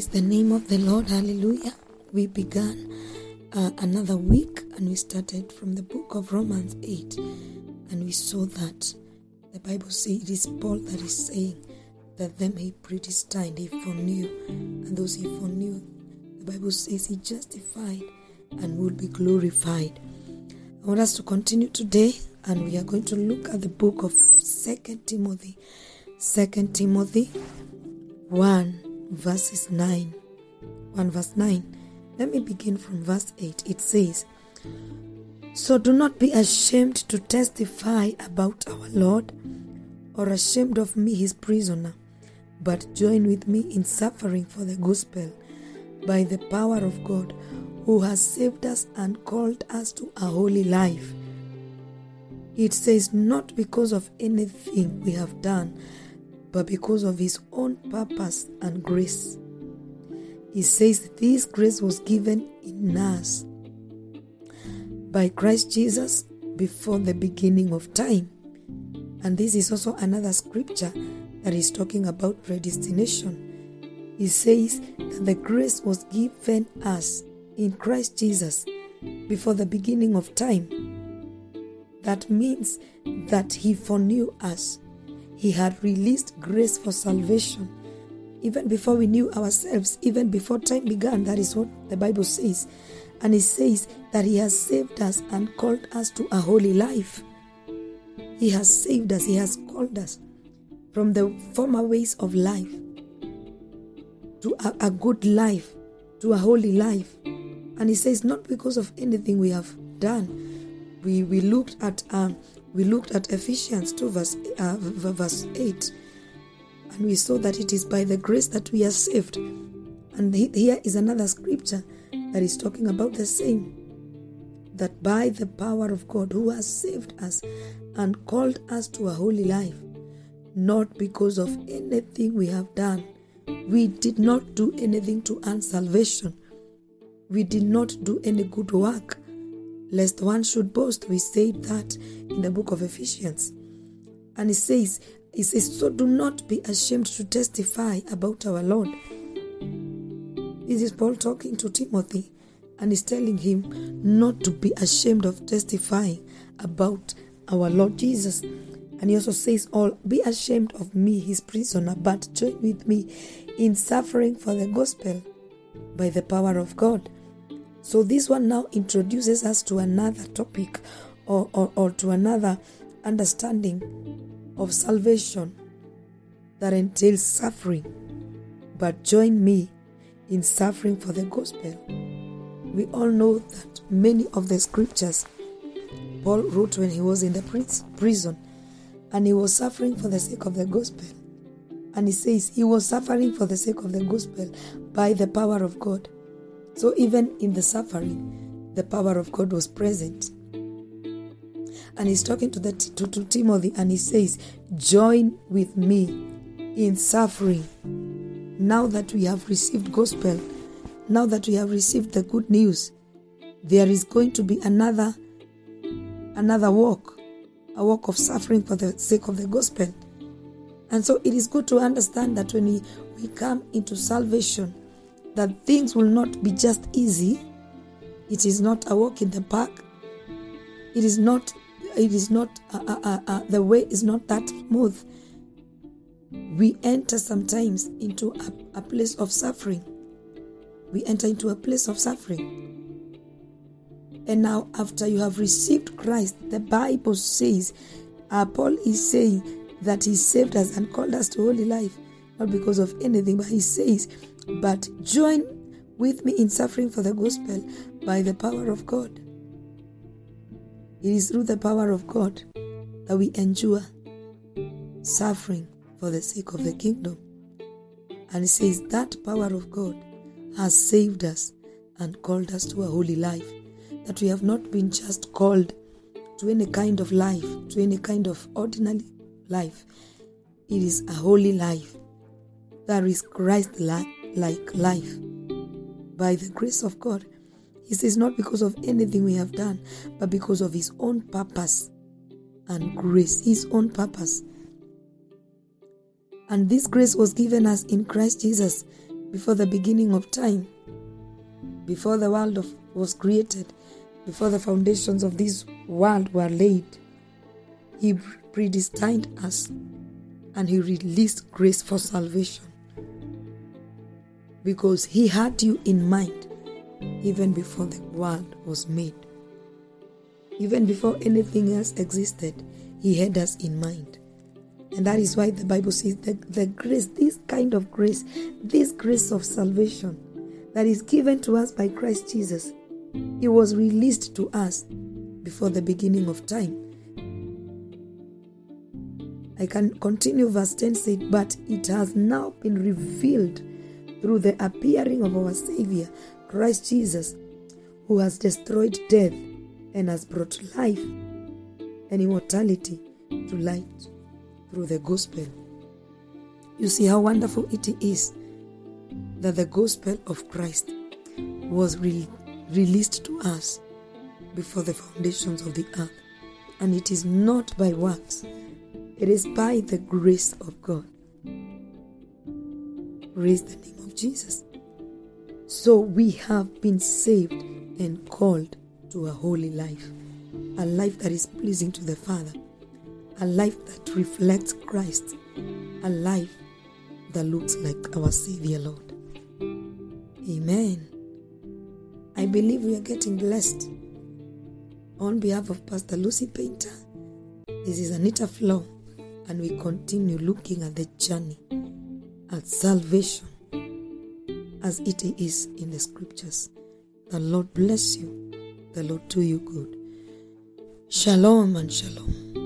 Praise the name of the Lord. Hallelujah. We began uh, another week and we started from the book of Romans 8. And we saw that the Bible says it is Paul that is saying that them he predestined, he foreknew. And those he foreknew, the Bible says he justified and will be glorified. I want us to continue today and we are going to look at the book of Second Timothy. Second Timothy 1 verses 9. 1 verse 9. Let me begin from verse 8. It says, So do not be ashamed to testify about our Lord, or ashamed of me, his prisoner, but join with me in suffering for the gospel by the power of God, who has saved us and called us to a holy life. It says, Not because of anything we have done, but because of his own purpose and grace. He says this grace was given in us by Christ Jesus before the beginning of time. And this is also another scripture that is talking about predestination. He says that the grace was given us in Christ Jesus before the beginning of time. That means that He foreknew us. He had released grace for salvation even before we knew ourselves, even before time began. That is what the Bible says. And it says that He has saved us and called us to a holy life. He has saved us, He has called us from the former ways of life to a, a good life, to a holy life. And He says, not because of anything we have done. We, we looked at um, we looked at Ephesians 2 verse, uh, verse 8 and we saw that it is by the grace that we are saved. And here is another scripture that is talking about the same that by the power of God who has saved us and called us to a holy life, not because of anything we have done. We did not do anything to earn salvation. We did not do any good work. Lest one should boast, we say that in the book of Ephesians. And it says, he says, So do not be ashamed to testify about our Lord. This is Paul talking to Timothy and he's telling him not to be ashamed of testifying about our Lord Jesus. And he also says, All be ashamed of me, his prisoner, but join with me in suffering for the gospel by the power of God. So this one now introduces us to another topic or, or, or to another understanding of salvation that entails suffering. But join me in suffering for the gospel. We all know that many of the scriptures Paul wrote when he was in the prison and he was suffering for the sake of the gospel. And he says he was suffering for the sake of the gospel by the power of God. So even in the suffering, the power of God was present and he's talking to the to, to Timothy and he says, "Join with me in suffering. Now that we have received gospel, now that we have received the good news, there is going to be another another walk, a walk of suffering for the sake of the gospel." And so it is good to understand that when we, we come into salvation, that things will not be just easy. It is not a walk in the park. It is not it is not uh, uh, uh, uh, the way is not that smooth we enter sometimes into a, a place of suffering we enter into a place of suffering and now after you have received christ the bible says uh, paul is saying that he saved us and called us to holy life not because of anything but he says but join with me in suffering for the gospel by the power of god it is through the power of God that we endure suffering for the sake of the kingdom. And it says that power of God has saved us and called us to a holy life. That we have not been just called to any kind of life, to any kind of ordinary life. It is a holy life. That is Christ like life. By the grace of God, he says, not because of anything we have done, but because of His own purpose and grace, His own purpose. And this grace was given us in Christ Jesus before the beginning of time, before the world of, was created, before the foundations of this world were laid. He predestined us and He released grace for salvation because He had you in mind even before the world was made. Even before anything else existed, He had us in mind. And that is why the Bible says that the grace, this kind of grace, this grace of salvation that is given to us by Christ Jesus, it was released to us before the beginning of time. I can continue verse 10 said, But it has now been revealed through the appearing of our Savior, Christ Jesus, who has destroyed death and has brought life and immortality to light through the gospel. You see how wonderful it is that the gospel of Christ was re- released to us before the foundations of the earth. And it is not by works, it is by the grace of God. Praise the name of Jesus. So we have been saved and called to a holy life, a life that is pleasing to the Father, a life that reflects Christ, a life that looks like our Savior Lord. Amen. I believe we are getting blessed. On behalf of Pastor Lucy Painter, this is Anita Flo, and we continue looking at the journey at salvation as it is in the scriptures. The Lord bless you, the Lord do you good. Shalom and shalom.